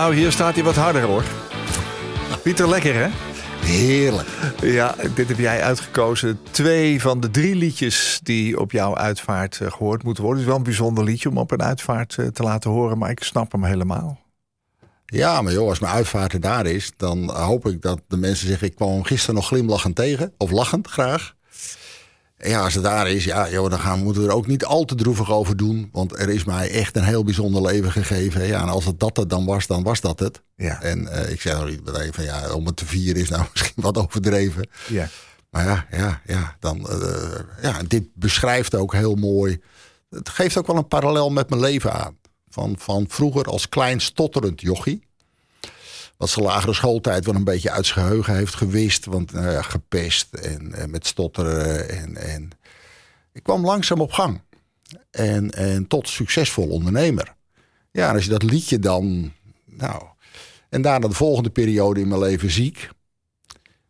Nou, hier staat hij wat harder hoor. Pieter, lekker hè? Heerlijk. Ja, dit heb jij uitgekozen. Twee van de drie liedjes die op jouw uitvaart eh, gehoord moeten worden. Het is wel een bijzonder liedje om op een uitvaart eh, te laten horen, maar ik snap hem helemaal. Ja, maar joh, als mijn uitvaart er daar is, dan hoop ik dat de mensen zeggen: ik kwam hem gisteren nog glimlachend tegen, of lachend graag. Ja, als het daar is, ja, joh, dan gaan, moeten we er ook niet al te droevig over doen. Want er is mij echt een heel bijzonder leven gegeven. Ja, en als het dat het dan was, dan was dat het. Ja. En eh, ik zeg nog niet meteen van ja, om het te vieren is nou misschien wat overdreven. Ja. Maar ja, ja, ja, dan, eh, ja, dit beschrijft ook heel mooi. Het geeft ook wel een parallel met mijn leven aan. Van, van vroeger als klein stotterend jochie. Wat zijn lagere schooltijd wel een beetje uit zijn geheugen heeft gewist. Want nou ja, gepest en, eh, met stotteren. En, en ik kwam langzaam op gang. En, en tot succesvol ondernemer. Ja, en als je dat liedje dan. Nou. En daarna de volgende periode in mijn leven ziek.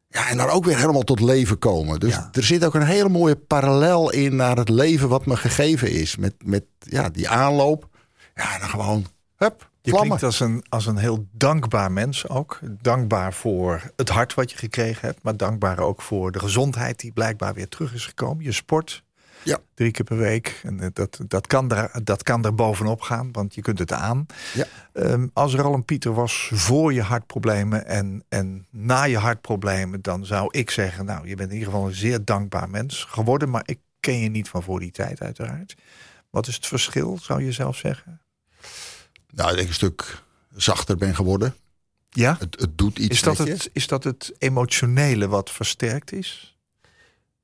Ja, en dan ook weer helemaal tot leven komen. Dus Ja. er zit ook een hele mooie parallel in naar het leven wat me gegeven is. Met, met ja, die aanloop. Ja, en dan gewoon, hup, Je vlammen. klinkt als een, als een heel dankbaar mens ook. Dankbaar voor het hart wat je gekregen hebt. Maar dankbaar ook voor de gezondheid die blijkbaar weer terug is gekomen. Je sport Ja. drie keer per week. En eh, dat, dat, kan daar, dat kan er bovenop gaan, want je kunt het aan. Ja. Ehm, als er al een Pieter was voor je hartproblemen en, en na je hartproblemen... dan zou ik zeggen, nou, je bent in ieder geval een zeer dankbaar mens geworden. Maar ik ken je niet van voor die tijd uiteraard. Wat is het verschil, zou je zelf zeggen? Nou, dat ik een stuk zachter ben geworden. Ja? Het, het doet iets Is dat, je. het, is dat het emotionele wat versterkt is?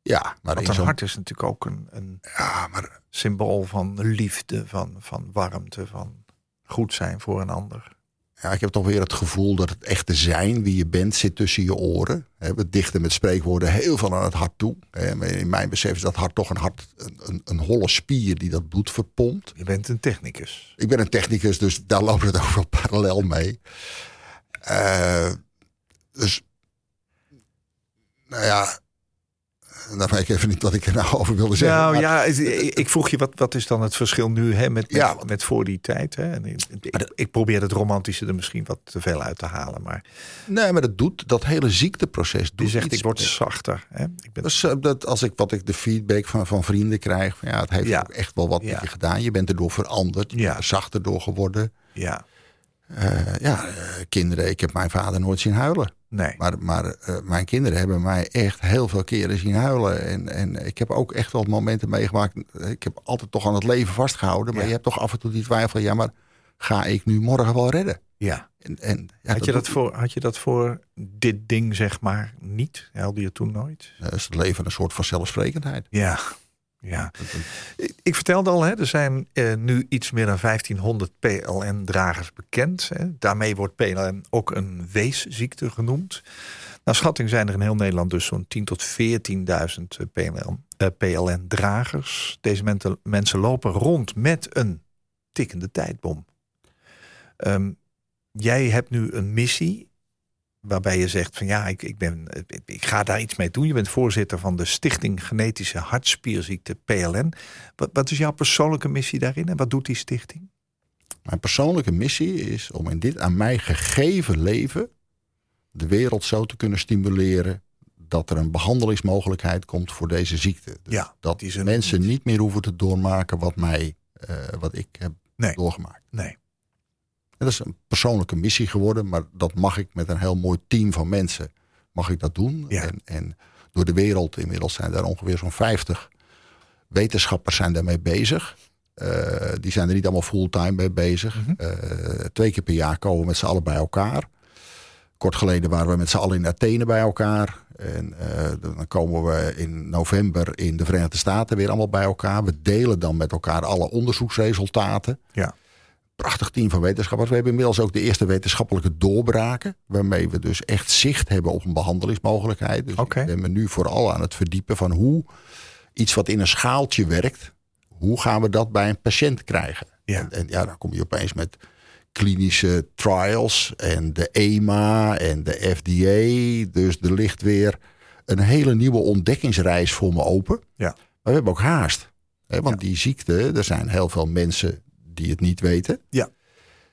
Ja, maar Want een hart is natuurlijk ook een, een Ja, maar symbool van liefde, van, van warmte, van goed zijn voor een ander. Ja, ik heb toch weer het gevoel dat het echte zijn, wie je bent, zit tussen je oren. We dichten met spreekwoorden heel veel aan het hart toe. In mijn besef is dat hart toch een, hart, een, een, een holle spier die dat bloed verpompt. Je bent een technicus. Ik ben een technicus, dus daar loopt het ook wel parallel mee. Eh, dus, nou ja, dan weet ik even niet wat ik er nou over wilde zeggen. nou maar- ja, ik vroeg je, wat, wat is dan het verschil nu hè, met, met, Ja, want- met voor die tijd? Hè? En ik, ik, ik probeer het romantische er misschien wat te veel uit te halen. Maar Nee, maar dat doet, dat hele ziekteproces doet je zegt, ik word zachter. Hè? Ik ben, Dus dat als ik wat ik de feedback van, van vrienden krijg, van ja, het heeft Ja. ook echt wel wat met je gedaan. Je bent erdoor veranderd, je bent er zachter door geworden. ja, ja, eh, kinderen, ik heb mijn vader nooit zien huilen. nee. Maar, maar eh, mijn kinderen hebben mij echt heel veel keren zien huilen. En, en ik heb ook echt wel momenten meegemaakt. Ik heb altijd toch aan het leven vastgehouden. Maar Ja. je hebt toch af en toe die twijfel. Ja, maar ga ik nu morgen wel redden? Ja. En, en, ja, Had, je dat voor, had je dat voor dit ding, zeg maar, niet? Huilde je toen nooit? eh, is het leven een soort van zelfsprekendheid. Ja, ja. Ik, vertelde al, hè, er zijn eh, nu iets meer dan 1500 PLN-dragers bekend. Hè. Daarmee wordt PLN ook een weesziekte genoemd. Naar schatting zijn er in heel Nederland dus zo'n 10.000 tot 14.000 PLN, eh, PLN-dragers. Deze mensen, mensen lopen rond met een tikkende tijdbom. Ehm, jij hebt nu een missie waarbij je zegt van ja, ik, ik, ben, ik, ga daar iets mee doen. Je bent voorzitter van de Stichting Genetische Hartspierziekte PLN. Wat, wat is jouw persoonlijke missie daarin en wat doet die stichting? Mijn persoonlijke missie is om in dit aan mij gegeven leven de wereld zo te kunnen stimuleren dat er een behandelingsmogelijkheid komt voor deze ziekte. Dus Ja, dat mensen niet- niet meer hoeven te doormaken wat, mij, eh, wat ik heb Nee. doorgemaakt. Nee. En dat is een persoonlijke missie geworden, maar dat mag ik met een heel mooi team van mensen mag ik dat doen. Ja. En, en door de wereld, inmiddels zijn er ongeveer zo'n 50 wetenschappers zijn daarmee bezig. Eh, die zijn er niet allemaal fulltime mee bezig. Mhm. Eh, twee keer per jaar komen we met z'n allen bij elkaar. Kort geleden waren we met z'n allen in Athene bij elkaar. En eh, dan komen we in november in de Verenigde Staten weer allemaal bij elkaar. We delen dan met elkaar alle onderzoeksresultaten. Ja. Prachtig team van wetenschappers. We hebben inmiddels ook de eerste wetenschappelijke doorbraken. Waarmee we dus echt zicht hebben op een behandelingsmogelijkheid. Dus Oké. ik ben me nu vooral aan het verdiepen van hoe iets wat in een schaaltje werkt. Hoe gaan we dat bij een patiënt krijgen? Ja. En, en ja, dan kom je opeens met klinische trials en de EMA en de FDA. Dus er ligt weer een hele nieuwe ontdekkingsreis voor me open. Ja. Maar we hebben ook haast. Hè, want die ziekte, er zijn heel veel mensen die het niet weten. Ja.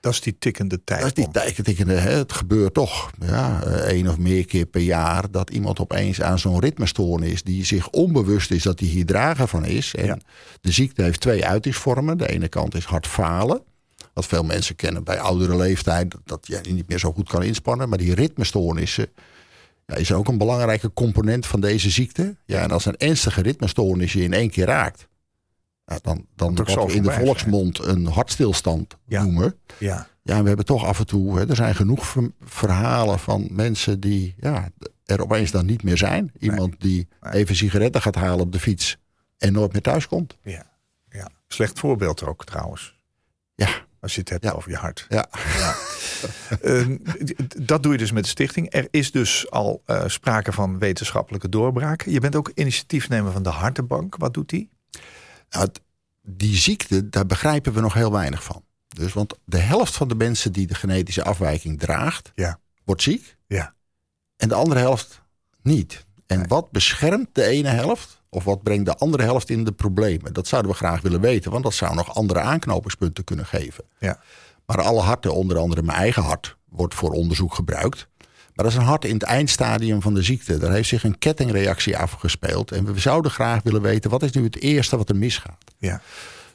Dat is die tikkende tijd. Dat is die tijdetikkende, hè, het gebeurt toch ja, eh, één of meer keer per jaar dat iemand opeens aan zo'n ritmestoornis die zich onbewust is dat hij hier drager van is. En Ja. de ziekte heeft twee uitingsvormen. De ene kant is hard falen. Wat veel mensen kennen bij oudere leeftijd, dat- dat je niet meer zo goed kan inspannen. Maar die ritmestoornissen ja, is ook een belangrijke component van deze ziekte. Ja, en als een ernstige ritmestoornis je in één keer raakt, ja, dan, dan we in de zijn. volksmond een hartstilstand Ja. noemen. Ja, Ja, en we hebben toch af en toe, hè, er zijn genoeg ver- verhalen van mensen die ja, er opeens dan niet meer zijn. Iemand die Nee. even sigaretten gaat halen op de fiets en nooit meer thuis komt. ja, ja. Slecht voorbeeld ook trouwens. Ja, Als je het hebt Ja. over je hart. ja. Ehm, d- d- dat doe je dus met de stichting. Er is dus al eh, sprake van wetenschappelijke doorbraken. Je bent ook initiatiefnemer van de Hartenbank. Wat doet die? Nou, die ziekte, daar begrijpen we nog heel weinig van. Dus, want de helft van de mensen die de genetische afwijking draagt, Ja. wordt ziek. Ja. En de andere helft niet. En Nee. wat beschermt de ene helft? Of wat brengt de andere helft in de problemen? Dat zouden we graag willen weten, want dat zou nog andere aanknopingspunten kunnen geven. Ja. Maar alle harten, onder andere mijn eigen hart, wordt voor onderzoek gebruikt. Maar dat is een hart in het eindstadium van de ziekte. Daar heeft zich een kettingreactie afgespeeld. En we zouden graag willen weten, wat is nu het eerste wat er misgaat? Ja.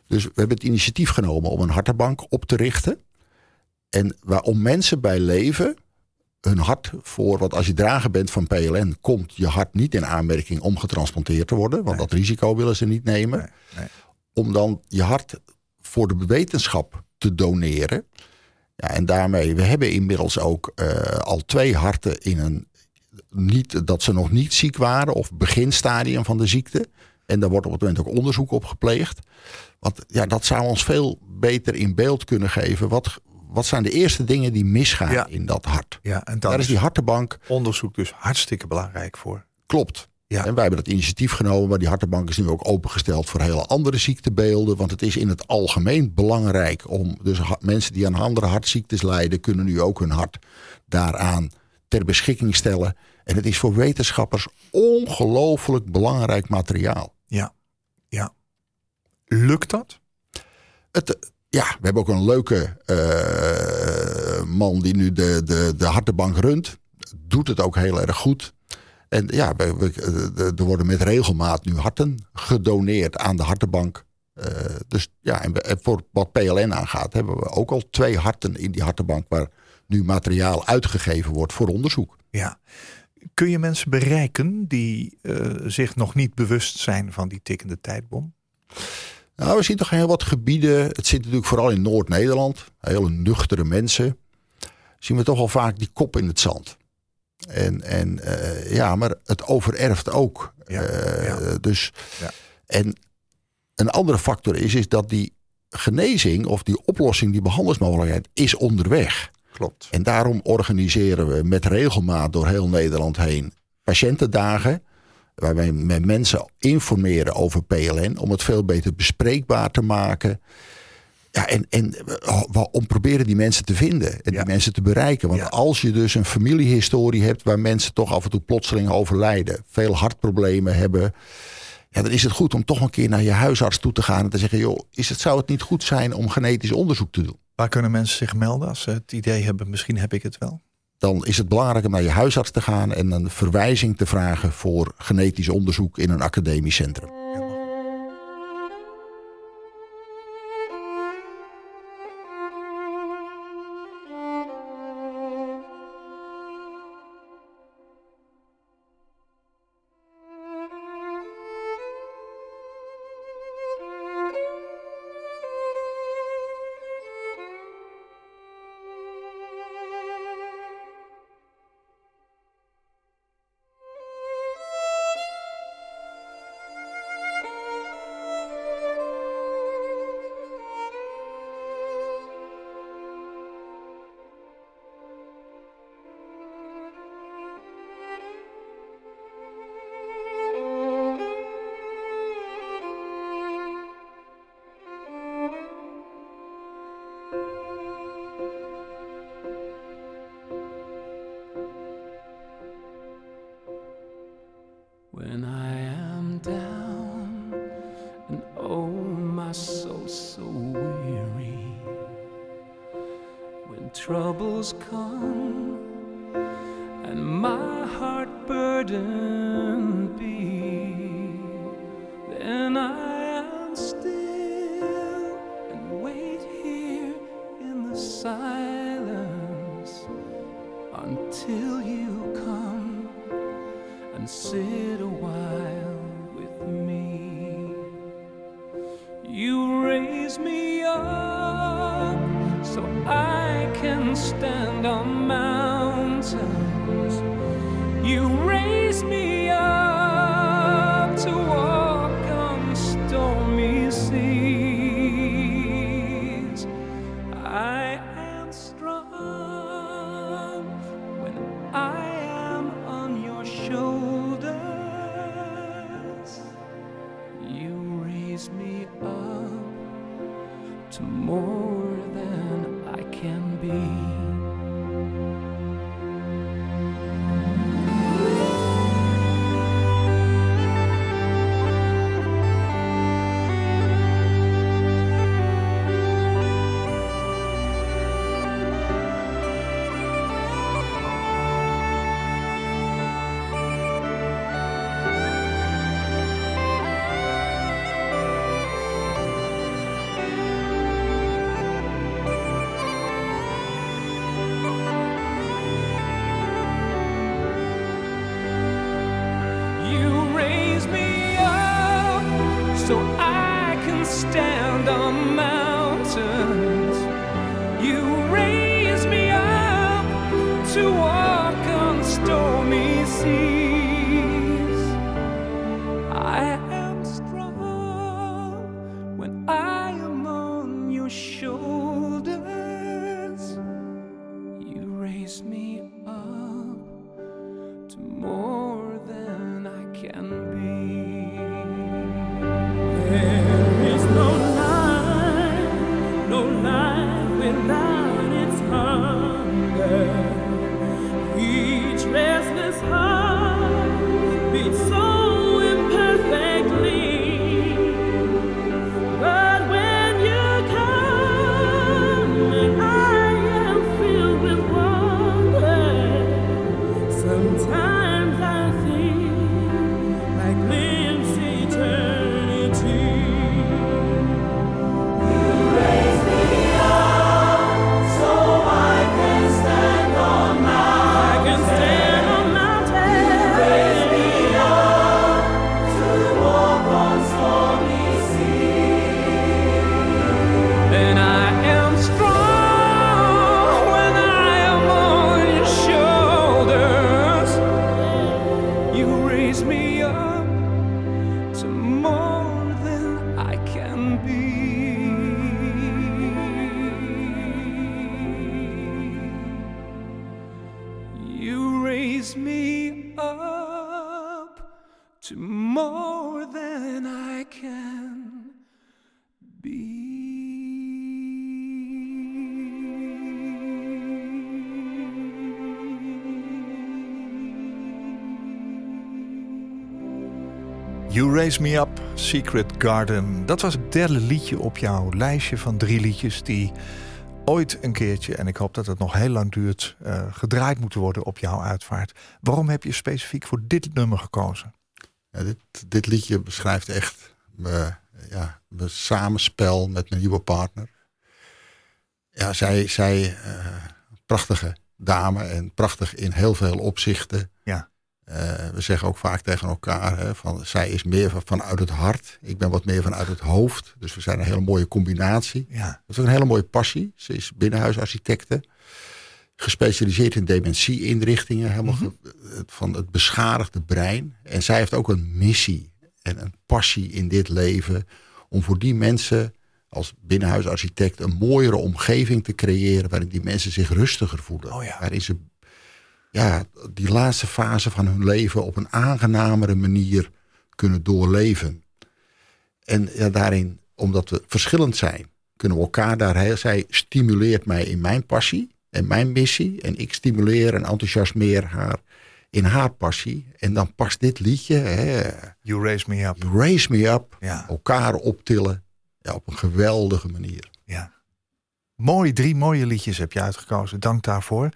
Dus we hebben het initiatief genomen om een hartenbank op te richten. En waarom mensen bij leven hun hart voor, want als je drager bent van PLN, komt je hart niet in aanmerking om getransplanteerd te worden. Want Nee. dat risico willen ze niet nemen. Nee, nee. Om dan je hart voor de wetenschap te doneren. Ja, en daarmee, we hebben inmiddels ook eh, al twee harten in een. Niet, dat ze nog niet ziek waren of beginstadium van de ziekte. En daar wordt op het moment ook onderzoek op gepleegd. Want ja, dat zou ons veel beter in beeld kunnen geven. Wat, wat zijn de eerste dingen die misgaan Ja. in dat hart? Ja, en dan Daar is die hartenbank, onderzoek dus hartstikke belangrijk voor. klopt. Ja. En wij hebben dat initiatief genomen. Maar die hartenbank is nu ook opengesteld voor hele andere ziektebeelden. Want het is in het algemeen belangrijk om. Dus mensen die aan andere hartziektes lijden, kunnen nu ook hun hart daaraan ter beschikking stellen. En het is voor wetenschappers ongelooflijk belangrijk materiaal. Ja, ja. Lukt dat? Het, eh, ja, we hebben ook een leuke eh, man die nu de, de, de hartenbank runt. Doet het ook heel erg goed. En ja, we, we- eh, er worden met regelmaat nu harten gedoneerd aan de hartenbank. Eh, dus ja, en, we- en voor wat PLN aangaat, hebben we ook al twee harten in die hartenbank waar nu materiaal uitgegeven wordt voor onderzoek. Ja. Kun je mensen bereiken die eh, zich nog niet bewust zijn van die tikkende tijdbom? Nou, we zien toch heel wat gebieden. Het zit natuurlijk vooral in Noord-Nederland. Hele nuchtere mensen. Zien we toch al vaak die kop in het zand. En, en eh, ja, maar het overerft ook. Ja, Eh, ja. Dus, Ja. En een andere factor is, is dat die genezing of die oplossing, die behandelingsmogelijkheid, is onderweg. Klopt. En daarom organiseren we met regelmaat door heel Nederland heen patiëntendagen. Waar wij met mensen informeren over PLN. Om het veel beter bespreekbaar te maken. Ja, en, en eh, om proberen die mensen te vinden. En Ja. die mensen te bereiken. Want Ja. als je dus een familiehistorie hebt waar mensen toch af en toe plotseling overlijden. Veel hartproblemen hebben. Ja, dan is het goed om toch een keer naar je huisarts toe te gaan. En te zeggen, joh, is het, zou het niet goed zijn om genetisch onderzoek te doen? Waar kunnen mensen zich melden als ze het idee hebben, misschien heb ik het wel? dan is het belangrijk om naar je huisarts te gaan en een verwijzing te vragen voor genetisch onderzoek in een academisch centrum. troubles me high. Raise Me Up, Secret Garden. Dat was het derde liedje op jouw lijstje van drie liedjes die ooit een keertje, en ik hoop dat het nog heel lang duurt, eh, gedraaid moeten worden op jouw uitvaart. Waarom heb je specifiek voor dit nummer gekozen? Ja, dit, dit liedje beschrijft echt mijn, ja, mijn samenspel met mijn nieuwe partner. Ja, zij, zij eh, prachtige dame en prachtig in heel veel opzichten. Ja. Eh, we zeggen ook vaak tegen elkaar, hè, van, zij is meer van, vanuit het hart. Ik ben wat meer vanuit het hoofd. Dus we zijn een hele mooie combinatie. Ja. Dat is ook een hele mooie passie. Ze is binnenhuisarchitecte. Gespecialiseerd in dementie-inrichtingen. Helemaal ge- van het beschadigde brein. En zij heeft ook een missie en een passie in dit leven. Om voor die mensen als binnenhuisarchitect een mooiere omgeving te creëren. Waarin die mensen zich rustiger voelen. Oh ja. Waarin ze ja, die laatste fase van hun leven op een aangenamere manier kunnen doorleven. En ja, daarin, omdat we verschillend zijn, kunnen we elkaar daar heel. Zij stimuleert mij in mijn passie en mijn missie. En ik stimuleer en enthousiasmeer haar in haar passie. En dan past dit liedje, hè, You Raise Me Up. You Raise Me Up, Ja. elkaar optillen ja, op een geweldige manier. Ja. Mooi, drie mooie liedjes heb je uitgekozen. Dank daarvoor.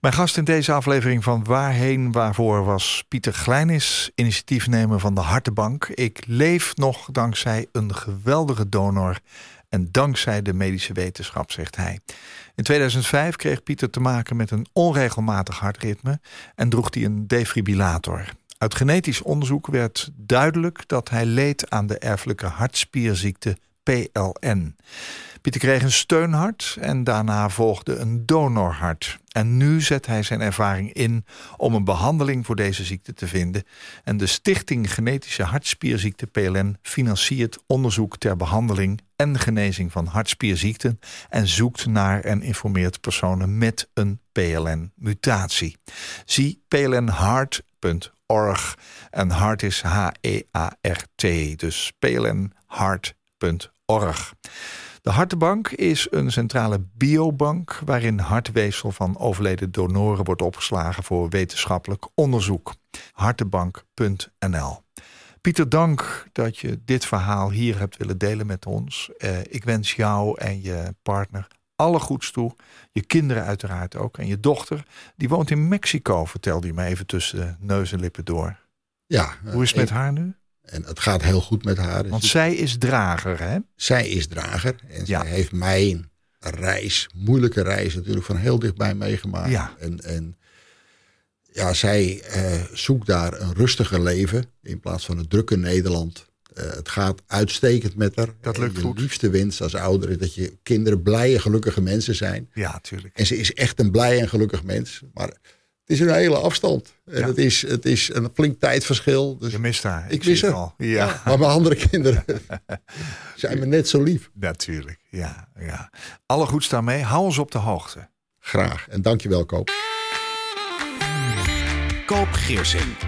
Mijn gast in deze aflevering van Waarheen Waarvoor was Pieter Gleinis, initiatiefnemer van de Hartenbank. Ik leef nog dankzij een geweldige donor en dankzij de medische wetenschap, zegt hij. In 2005 kreeg Pieter te maken met een onregelmatig hartritme en droeg hij een defibrillator. Uit genetisch onderzoek werd duidelijk dat hij leed aan de erfelijke hartspierziekte PLN. Pieter kreeg een steunhart en daarna volgde een donorhart. En nu zet hij zijn ervaring in om een behandeling voor deze ziekte te vinden. En de Stichting Genetische Hartspierziekte PLN financiert onderzoek ter behandeling en genezing van hartspierziekten en zoekt naar en informeert personen met een PLN-mutatie. Zie plnheart.org en hart is H-E-A-R-T, dus plnheart.org. De Hartenbank is een centrale biobank waarin hartweefsel van overleden donoren wordt opgeslagen voor wetenschappelijk onderzoek. Hartenbank.nl. Pieter, dank dat je dit verhaal hier hebt willen delen met ons. Eh, ik wens jou en je partner alle goeds toe. Je kinderen uiteraard ook. En je dochter, die woont in Mexico, vertelde je me even tussen neus en lippen door. Ja, Hoe is het met eh, haar nu? En het gaat heel goed met haar. Want Ze- zij is drager, hè? zij is drager. En Ja. zij heeft mijn reis, moeilijke reis natuurlijk, van heel dichtbij meegemaakt. Ja. En, en ja, zij eh, zoekt daar een rustiger leven in plaats van het drukke Nederland. Eh, het gaat uitstekend met haar. Dat En lukt je goed. liefste wens als ouder is dat je kinderen blije, gelukkige mensen zijn. Ja, tuurlijk. En ze is echt een blij en gelukkig mens. Maar het is een hele afstand. En Ja. het, is, het is een flink tijdverschil. Dus Je mist haar. ik zie mis het haar. al. Ja. Maar mijn andere kinderen zijn me net zo lief. Natuurlijk, ja, ja. Alle goeds daarmee. Hou ons op de hoogte. Graag. En dankjewel, Koop. Koop Geersing.